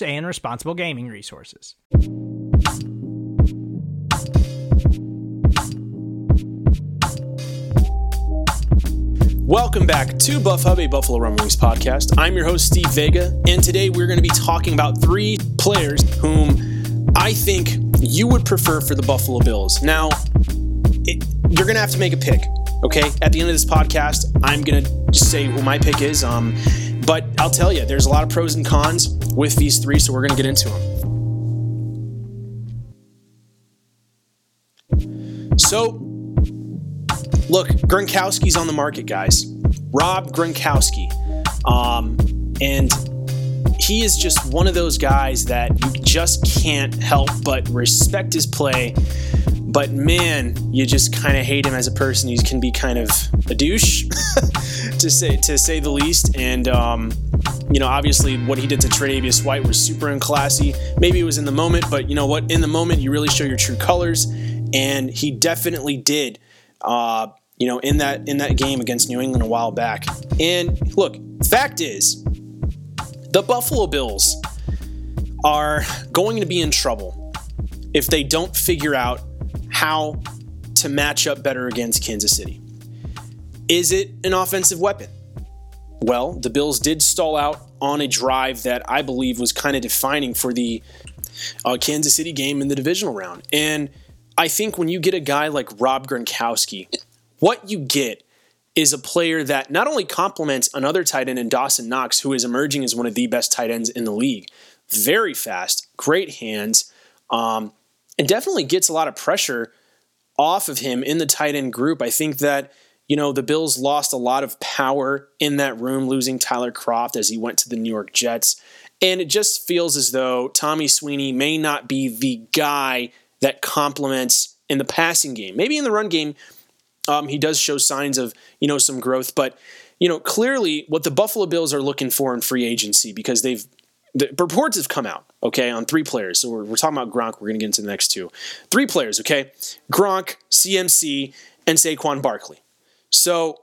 and responsible gaming resources. Welcome back to Buff Hub, a Buffalo Rumblings podcast. I'm your host, Steve Vega, and today we're going to be talking about three players whom I think you would prefer for the Buffalo Bills. Now, it, you're going to have to make a pick, okay? At the end of this podcast, I'm going to say who my pick is. Um, but I'll tell you, there's a lot of pros and cons with these three, so we're going to get into them. So, look, Gronkowski's on the market, guys. Rob Gronkowski. Um, and he is just one of those guys that you just can't help but respect his play. But man, you just kind of hate him as a person. He can be kind of a douche, to say to say the least. And um, you know, obviously, what he did to Tre'Davious White was super unclassy. Maybe it was in the moment, but you know what? In the moment, you really show your true colors, and he definitely did. Uh, you know, in that in that game against New England a while back. And look, fact is, the Buffalo Bills are going to be in trouble if they don't figure out how to match up better against Kansas City. Is it an offensive weapon? Well, the Bills did stall out on a drive that I believe was kind of defining for the uh, Kansas City game in the divisional round. And I think when you get a guy like Rob Gronkowski, what you get is a player that not only complements another tight end in Dawson Knox, who is emerging as one of the best tight ends in the league, very fast, great hands, um, and definitely gets a lot of pressure off of him in the tight end group. I think that you know the Bills lost a lot of power in that room, losing Tyler Kroft as he went to the New York Jets, and it just feels as though Tommy Sweeney may not be the guy that complements in the passing game. Maybe in the run game um, he does show signs of you know some growth, but you know clearly what the Buffalo Bills are looking for in free agency because they've the reports have come out okay on three players. So we're, we're talking about Gronk. We're going to get into the next two, three players. Okay, Gronk, CMC, and Saquon Barkley. So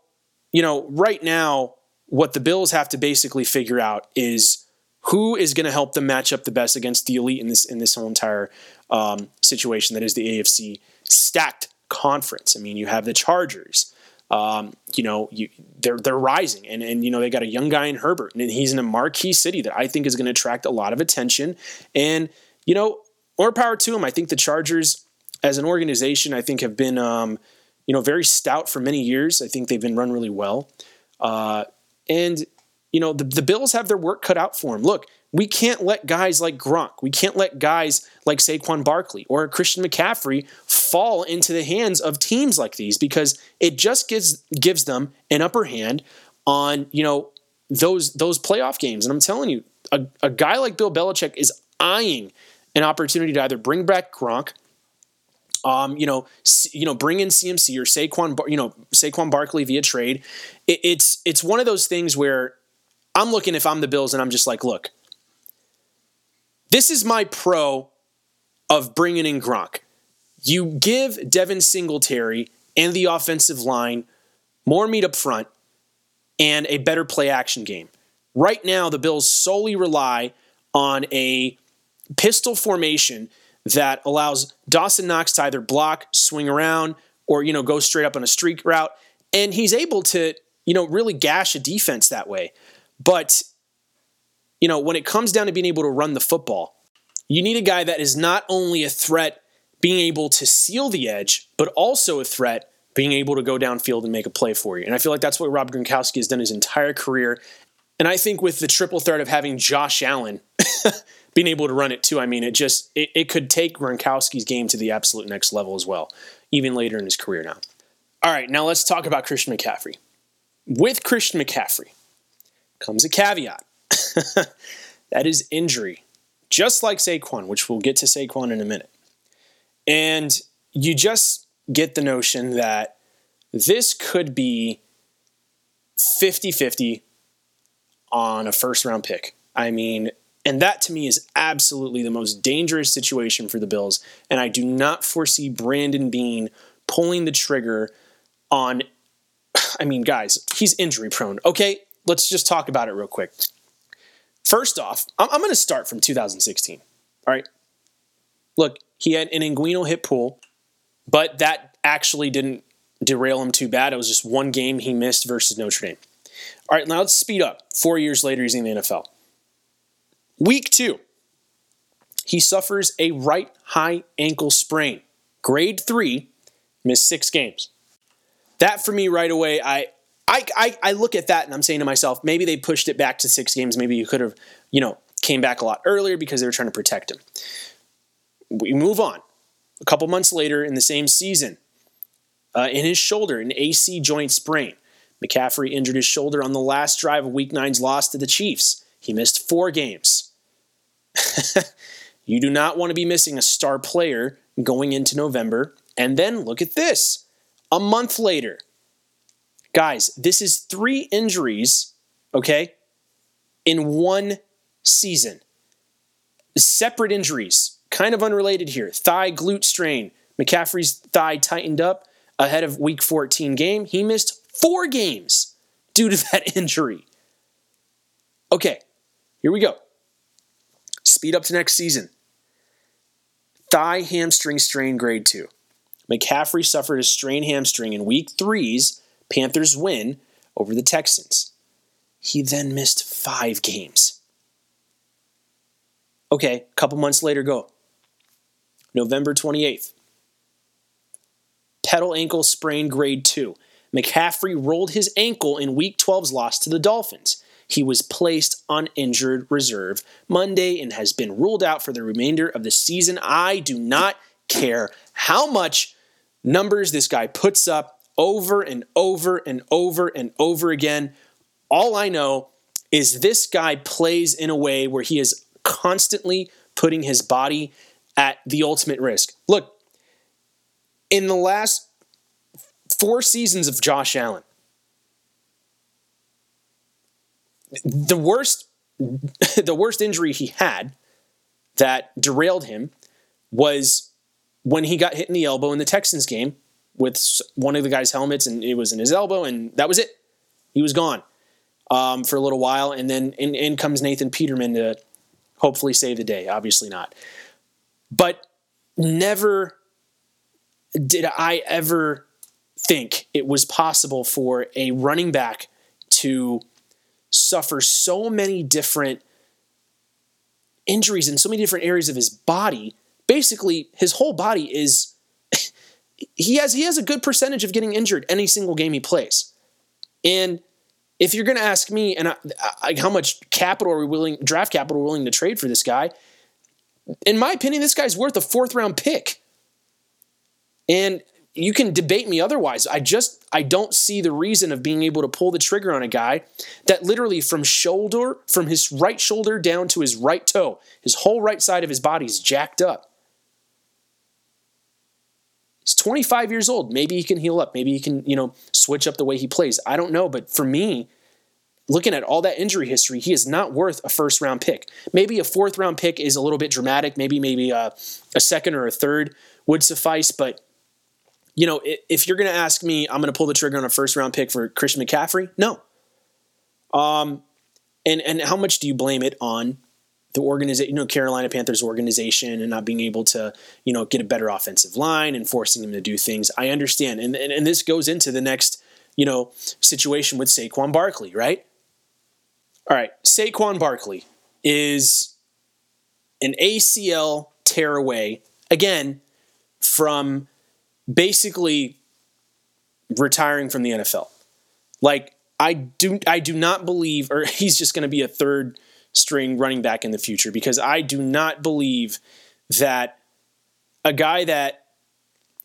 you know right now what the Bills have to basically figure out is who is going to help them match up the best against the elite in this in this whole entire um, situation that is the AFC stacked conference. I mean, you have the Chargers. Um, you know, you, they're they're rising, and and you know they got a young guy in Herbert, and he's in a marquee city that I think is going to attract a lot of attention. And you know, more power to him. I think the Chargers, as an organization, I think have been um, you know very stout for many years. I think they've been run really well, uh, and you know the, the Bills have their work cut out for them. Look, we can't let guys like Gronk, we can't let guys like Saquon Barkley or Christian McCaffrey fall into the hands of teams like these because it just gives gives them an upper hand on you know those those playoff games. And I'm telling you, a, a guy like Bill Belichick is eyeing an opportunity to either bring back Gronk, um, you know, you know, bring in CMC or Saquon, you know, Saquon Barkley via trade. It, it's it's one of those things where I'm looking if I'm the Bills and I'm just like, look, this is my pro of bringing in Gronk. You give Devin Singletary and the offensive line more meat up front and a better play action game. Right now, the Bills solely rely on a pistol formation that allows Dawson Knox to either block, swing around, or you know go straight up on a streak route, and he's able to you know, really gash a defense that way. But, you know, when it comes down to being able to run the football, you need a guy that is not only a threat being able to seal the edge, but also a threat being able to go downfield and make a play for you. And I feel like that's what Rob Gronkowski has done his entire career. And I think with the triple threat of having Josh Allen being able to run it too, I mean, it just it, it could take Gronkowski's game to the absolute next level as well, even later in his career now. All right, now let's talk about Christian McCaffrey. With Christian McCaffrey comes a caveat. that is injury, just like Saquon, which we'll get to Saquon in a minute. And you just get the notion that this could be 50 50 on a first round pick. I mean, and that to me is absolutely the most dangerous situation for the Bills. And I do not foresee Brandon Beane pulling the trigger on. I mean, guys, he's injury prone. Okay, let's just talk about it real quick. First off, I'm, I'm going to start from 2016. All right. Look, he had an inguinal hip pull, but that actually didn't derail him too bad. It was just one game he missed versus Notre Dame. All right, now let's speed up. Four years later, he's in the NFL. Week two, he suffers a right high ankle sprain, grade three, missed six games. That for me right away, I, I, I, I look at that and I'm saying to myself, maybe they pushed it back to six games. Maybe you could have, you know, came back a lot earlier because they were trying to protect him. We move on. A couple months later in the same season, uh, in his shoulder, an AC joint sprain. McCaffrey injured his shoulder on the last drive of Week Nine's loss to the Chiefs. He missed four games. you do not want to be missing a star player going into November. And then look at this a month later. Guys, this is three injuries, okay, in one season. Separate injuries, kind of unrelated here. Thigh glute strain. McCaffrey's thigh tightened up ahead of week 14 game. He missed four games due to that injury. Okay, here we go. Speed up to next season. Thigh hamstring strain grade two. McCaffrey suffered a strained hamstring in week three's Panthers win over the Texans. He then missed five games. Okay, a couple months later, go. November 28th. Pedal ankle sprain grade 2. McCaffrey rolled his ankle in Week 12's loss to the Dolphins. He was placed on injured reserve Monday and has been ruled out for the remainder of the season. I do not care how much numbers this guy puts up over and over and over and over again. All I know is this guy plays in a way where he is constantly putting his body at the ultimate risk. Look, in the last four seasons of Josh Allen, the worst the worst injury he had that derailed him was when he got hit in the elbow in the Texans game with one of the guy's helmets and it was in his elbow and that was it. He was gone um, for a little while and then in, in comes Nathan Peterman to hopefully save the day. Obviously not. But never did I ever think it was possible for a running back to suffer so many different injuries in so many different areas of his body. Basically, his whole body is he has he has a good percentage of getting injured any single game he plays. And if you're going to ask me and I, I, how much capital are we willing draft capital willing to trade for this guy, in my opinion, this guy's worth a fourth round pick. And you can debate me otherwise. I just I don't see the reason of being able to pull the trigger on a guy that literally from shoulder from his right shoulder down to his right toe, his whole right side of his body is jacked up. He's 25 years old. Maybe he can heal up. Maybe he can, you know, switch up the way he plays. I don't know, but for me, looking at all that injury history, he is not worth a first round pick. Maybe a fourth round pick is a little bit dramatic. Maybe maybe a, a second or a third would suffice. But you know, if you're going to ask me, I'm going to pull the trigger on a first round pick for Christian McCaffrey. No. Um, and and how much do you blame it on the organization, you know, Carolina Panthers organization and not being able to, you know, get a better offensive line and forcing them to do things? I understand, and and, and this goes into the next you know, situation with Saquon Barkley, right? All right, Saquon Barkley is an ACL tear away again from basically retiring from the NFL. Like I do I do not believe or he's just going to be a third string running back in the future because I do not believe that a guy that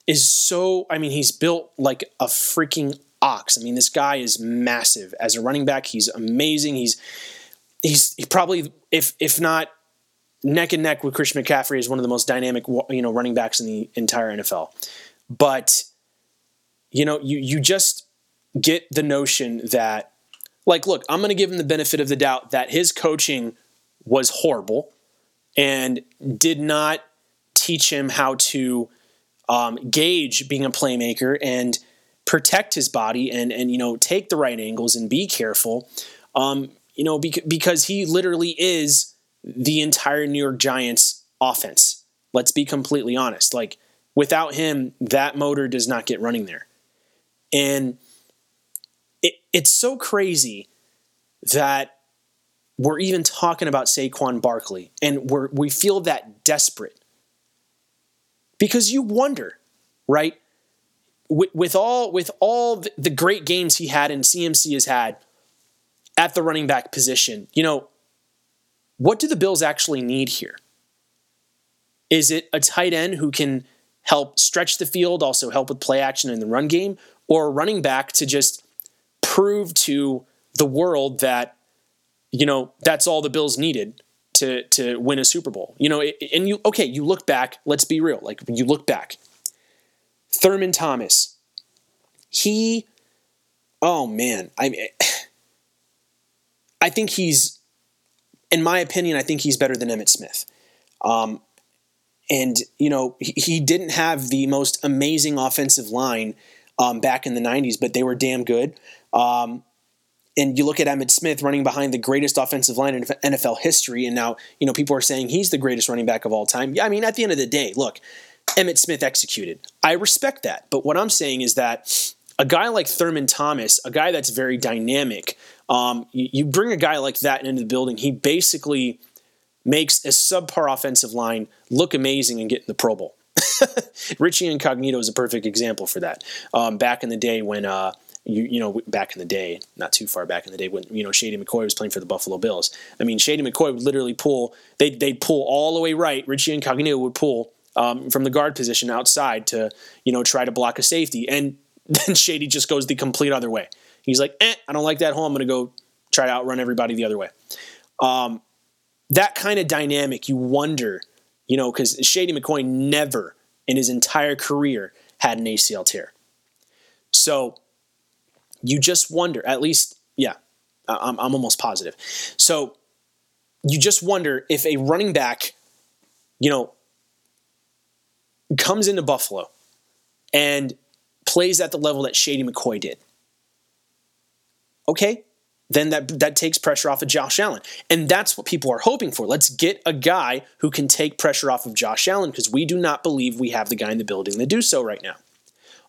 is so I mean he's built like a freaking ox. I mean this guy is massive as a running back. He's amazing. He's he's he probably if if not neck and neck with Christian McCaffrey is one of the most dynamic you know running backs in the entire NFL. But you know you you just get the notion that like look, I'm going to give him the benefit of the doubt that his coaching was horrible and did not teach him how to um, gauge being a playmaker and protect his body and and you know take the right angles and be careful. Um, you know bec- because he literally is the entire New York Giants offense. Let's be completely honest. Like without him, that motor does not get running there. And it, it's so crazy that we're even talking about Saquon Barkley and we're, we feel that desperate because you wonder, right? With, with all with all the great games he had and CMC has had at the running back position, you know, what do the Bills actually need here? Is it a tight end who can help stretch the field, also help with play action in the run game, or running back to just prove to the world that you know that's all the Bills needed to to win a Super Bowl. You know, and you okay, you look back, let's be real. Like you look back. Thurman Thomas. He oh man, I I think he's in my opinion, I think he's better than Emmitt Smith. Um, and you know, he, didn't have the most amazing offensive line um, back in the '90s, but they were damn good. Um, and you look at Emmitt Smith running behind the greatest offensive line in NFL history, and now you know people are saying he's the greatest running back of all time. Yeah, I mean, at the end of the day, look, Emmitt Smith executed. I respect that, but what I'm saying is that a guy like Thurman Thomas, a guy that's very dynamic, um, you, you bring a guy like that into the building, he basically makes a subpar offensive line look amazing and get in the Pro Bowl. Richie Incognito is a perfect example for that. Um, back in the day when uh, you, you know, back in the day, not too far back in the day when, you know, Shady McCoy was playing for the Buffalo Bills. I mean, Shady McCoy would literally pull, they'd, they'd pull all the way right. Richie Incognito would pull um, from the guard position outside to, you know, try to block a safety. And then Shady just goes the complete other way. He's like, eh, I don't like that hole. I'm going to go try to outrun everybody the other way. Um, that kind of dynamic, you wonder, you know, because Shady McCoy never in his entire career had an ACL tear. So you just wonder, at least, yeah, I'm, I'm almost positive. So you just wonder if a running back, you know, comes into Buffalo and plays at the level that Shady McCoy did. Okay, then that that takes pressure off of Josh Allen. And that's what people are hoping for. Let's get a guy who can take pressure off of Josh Allen because we do not believe we have the guy in the building to do so right now.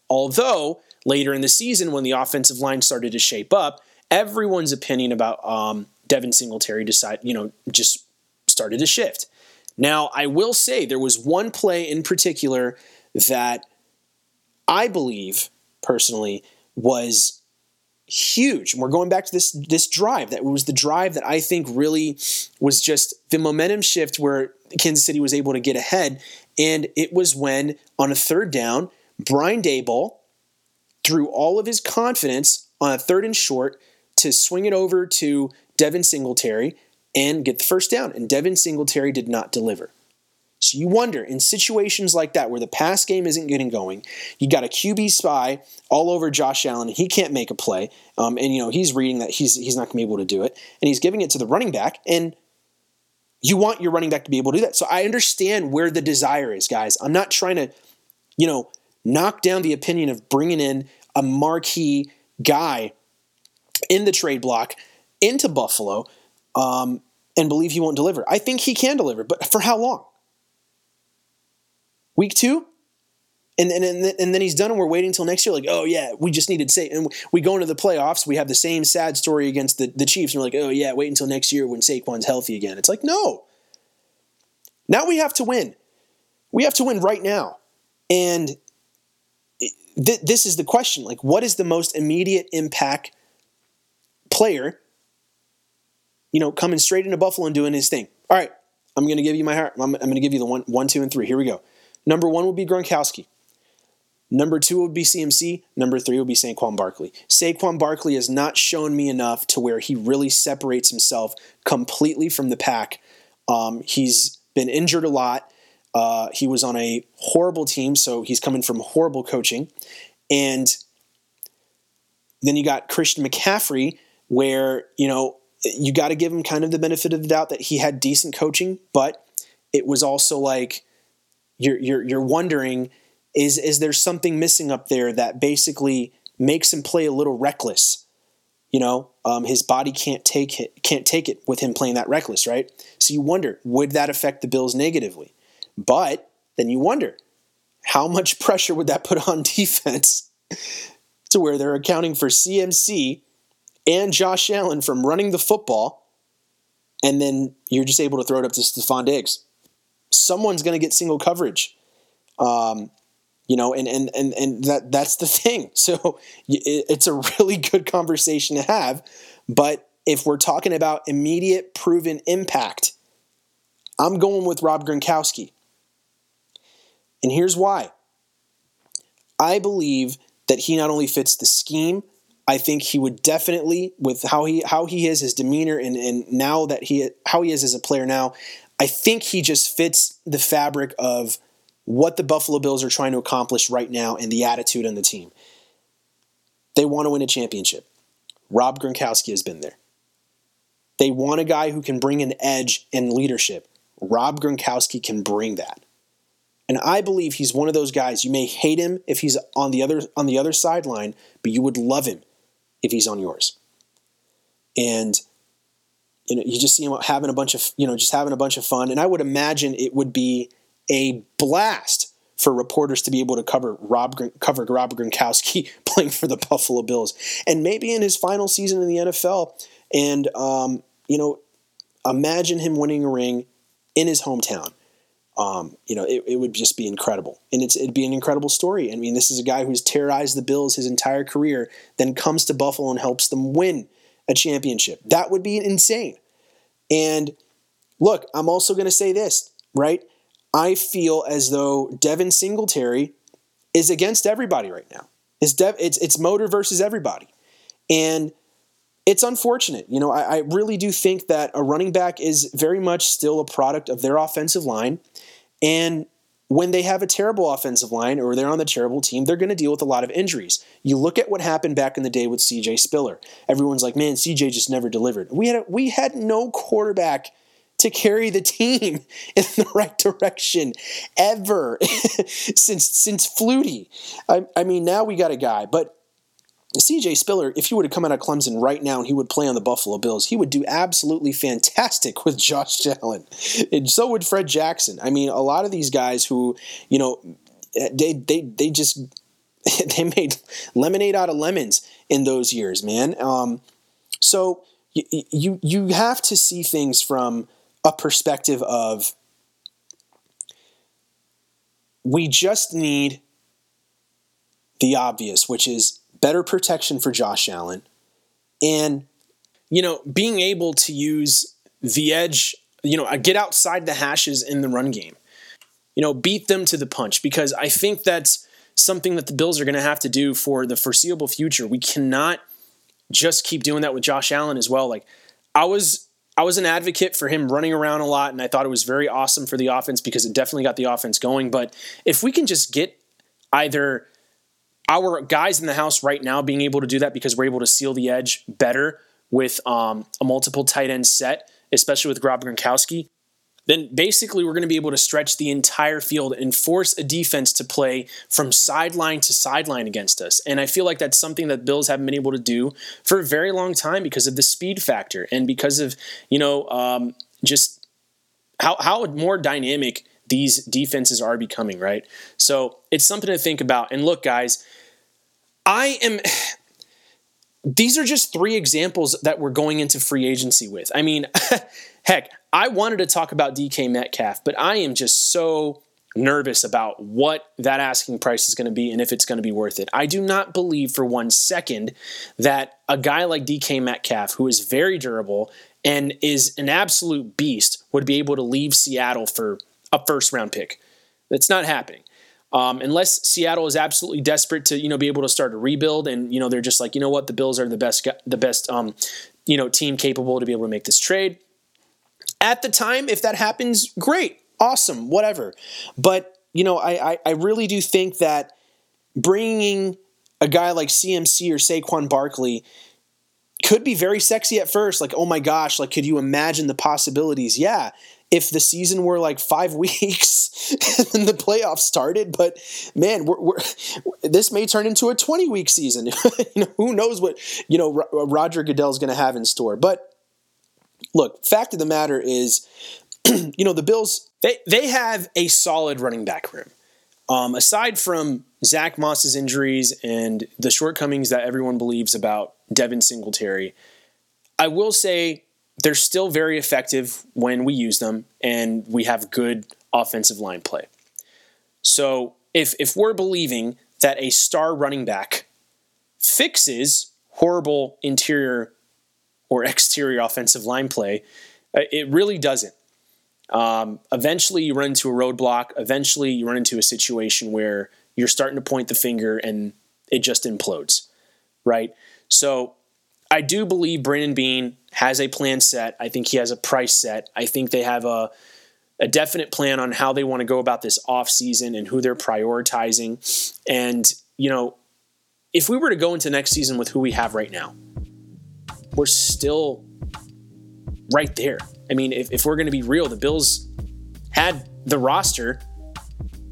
Although later in the season, when the offensive line started to shape up, everyone's opinion about um, Devin Singletary decide, you know, just started to shift. Now, I will say there was one play in particular that I believe personally was huge. And we're going back to this this drive that was the drive that I think really was just the momentum shift where Kansas City was able to get ahead. And it was when on a third down, Brian Daboll threw all of his confidence on a third and short to swing it over to Devin Singletary and get the first down. And Devin Singletary did not deliver. So you wonder in situations like that where the pass game isn't getting going, you got a QB spy all over Josh Allen, and he can't make a play, um, and you know he's reading that he's he's not going to be able to do it, and he's giving it to the running back, and you want your running back to be able to do that. So I understand where the desire is, guys. I'm not trying to, you know, knock down the opinion of bringing in a marquee guy in the trade block into Buffalo um, and believe he won't deliver. I think he can deliver, but for how long? Week two? And, and, and then he's done and we're waiting until next year like oh yeah we just needed say and we go into the playoffs we have the same sad story against the, the Chiefs and we're like oh yeah wait until next year when Saquon's healthy again. It's like no. Now we have to win. We have to win right now. And th- this is the question like what is the most immediate impact player you know coming straight into Buffalo and doing his thing? All right I'm going to give you my heart I'm, I'm going to give you the one one two and three. Here we go number one would be Gronkowski Number two would be CMC. Number three would be Saquon Barkley. Saquon Barkley has not shown me enough to where he really separates himself completely from the pack. Um, he's been injured a lot. Uh, he was on a horrible team, so he's coming from horrible coaching. And then you got Christian McCaffrey, where, you know, you got to give him kind of the benefit of the doubt that he had decent coaching, but it was also like you're, you're, you're wondering – is is there something missing up there that basically makes him play a little reckless? You know, um, his body can't take it can't take it with him playing that reckless, right? So you wonder would that affect the Bills negatively? But then you wonder how much pressure would that put on defense to where they're accounting for CMC and Josh Allen from running the football, and then you're just able to throw it up to Stefon Diggs. Someone's going to get single coverage. Um, you know and and and, and that that's the thing. So it's a really good conversation to have but if we're talking about immediate proven impact i'm going with rob gronkowski. And here's why. I believe that he not only fits the scheme i think he would definitely with how he how he is his demeanor and and now that he how he is as a player now i think he just fits the fabric of what the Buffalo Bills are trying to accomplish right now and the attitude on the team. They want to win a championship. Rob Gronkowski has been there. They want a guy who can bring an edge and leadership. Rob Gronkowski can bring that. And I believe he's one of those guys. You may hate him if he's on the other on the other sideline, but you would love him if he's on yours. And you know, you just see him having a bunch of, you know, just having a bunch of fun. And I would imagine it would be a blast for reporters to be able to cover Rob cover Rob Gronkowski playing for the Buffalo Bills, and maybe in his final season in the NFL, and um, you know, imagine him winning a ring in his hometown. Um, you know, it, it, would just be incredible, and it's it'd be an incredible story. I mean, this is a guy who's terrorized the Bills his entire career, then comes to Buffalo and helps them win a championship. That would be insane. And look, I'm also going to say this, right? I feel as though Devin Singletary is against everybody right now. It's, Dev, it's, it's motor versus everybody. And it's unfortunate. You know, I, I, really do think that a running back is very much still a product of their offensive line. And when they have a terrible offensive line or they're on the terrible team, they're going to deal with a lot of injuries. You look at what happened back in the day with CJ Spiller. Everyone's like, man, CJ just never delivered. We had, a, we had no quarterback – to carry the team in the right direction ever since since Flutie. I, I mean, now we got a guy, but CJ Spiller, if he were to come out of Clemson right now and he would play on the Buffalo Bills, he would do absolutely fantastic with Josh Allen. And so would Fred Jackson. I mean, a lot of these guys who, you know, they they they just they made lemonade out of lemons in those years, man. Um, so you, you you have to see things from a perspective of we just need the obvious, which is better protection for Josh Allen and you know being able to use the edge, you know, uh, get outside the hashes in the run game. You know, beat them to the punch because I think that's something that the Bills are going to have to do for the foreseeable future. We cannot just keep doing that with Josh Allen as well. Like I was I was an advocate for him running around a lot, and I thought it was very awesome for the offense because it definitely got the offense going. But if we can just get either our guys in the house right now being able to do that because we're able to seal the edge better with um, a multiple tight end set, especially with Rob Gronkowski, then basically we're going to be able to stretch the entire field and force a defense to play from sideline to sideline against us. And I feel like that's something that Bills haven't been able to do for a very long time because of the speed factor and because of, you know, um, just how, how more dynamic these defenses are becoming, right? So it's something to think about. And look, guys, I am. These are just three examples that we're going into free agency with. I mean, heck, I wanted to talk about DK Metcalf, but I am just so nervous about what that asking price is going to be and if it's going to be worth it. I do not believe for one second that a guy like DK Metcalf, who is very durable and is an absolute beast, would be able to leave Seattle for a first round pick. That's not happening. Um, unless Seattle is absolutely desperate to, you know, be able to start a rebuild, and you know they're just like, you know what, the Bills are the best, the best, um, you know, team capable to be able to make this trade. At the time, if that happens, great awesome, whatever. But you know, I, I, I really do think that bringing a guy like CMC or Saquon Barkley could be very sexy at first. Like, oh my gosh, like, could you imagine the possibilities? Yeah, if the season were like five weeks and the playoffs started, but man, we're, we're, this may turn into a 20 week season. you know, who knows what, you know, Roger Goodell's going to have in store. But look, fact of the matter is, you know, the Bills, they, they have a solid running back room. Um, aside from Zach Moss's injuries and the shortcomings that everyone believes about Devin Singletary, I will say they're still very effective when we use them and we have good offensive line play. So if, if we're believing that a star running back fixes horrible interior or exterior offensive line play, uh, it really doesn't. Um, eventually, you run into a roadblock. Eventually, you run into a situation where you're starting to point the finger and it just implodes, right? So, I do believe Brandon Beane has a plan set. I think he has a price set. I think they have a a definite plan on how they want to go about this offseason and who they're prioritizing. And, you know, if we were to go into next season with who we have right now, we're still right there. I mean, if, if we're going to be real, the Bills had the roster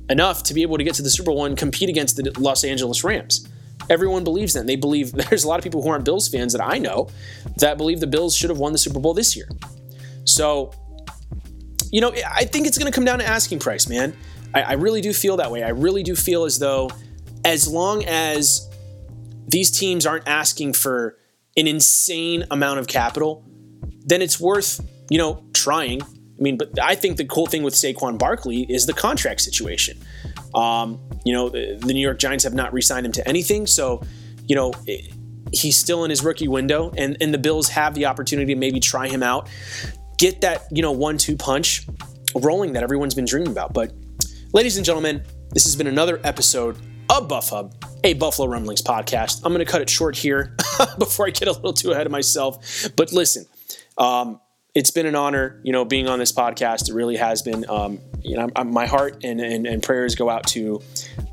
enough to be able to get to the Super Bowl and compete against the Los Angeles Rams. Everyone believes that. They believe there's a lot of people who aren't Bills fans that I know that believe the Bills should have won the Super Bowl this year. So, you know, I think it's going to come down to asking price, man. I, I really do feel that way. I really do feel as though as long as these teams aren't asking for an insane amount of capital, then it's worth you know, trying. I mean, but I think the cool thing with Saquon Barkley is the contract situation. Um, you know, the, the, New York Giants have not re-signed him to anything, so you know he's still in his rookie window, and and the Bills have the opportunity to maybe try him out, get that you know one-two punch rolling that everyone's been dreaming about. But, ladies and gentlemen, this has been another episode of Buff Hub, a Buffalo Rumblings podcast. I'm going to cut it short here before I get a little too ahead of myself. But listen, um, it's been an honor, you know, being on this podcast. It really has been. Um, you know, I'm, my heart and, and, and, prayers go out to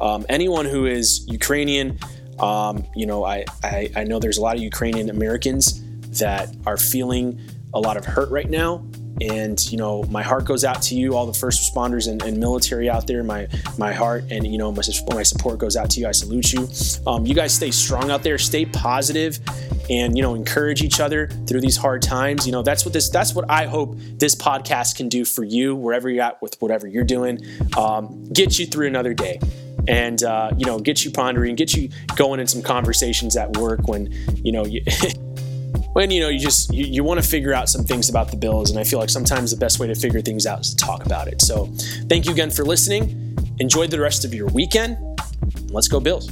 um, anyone who is Ukrainian. Um, you know, I, I, I know there's a lot of Ukrainian Americans that are feeling a lot of hurt right now and you know my heart goes out to you all the first responders and, and military out there my my heart and you know my, my support goes out to you i salute you. Um, you guys stay strong out there stay positive and you know encourage each other through these hard times. You know that's what this that's what i hope this podcast can do for you wherever you're at with whatever you're doing. Um, get you through another day and uh, you know get you pondering get you going in some conversations at work when you know you when you know you just you, you want to figure out some things about the bills and i feel like sometimes the best way to figure things out is to talk about it. So thank you again for listening. Enjoy the rest of your weekend. Let's go bills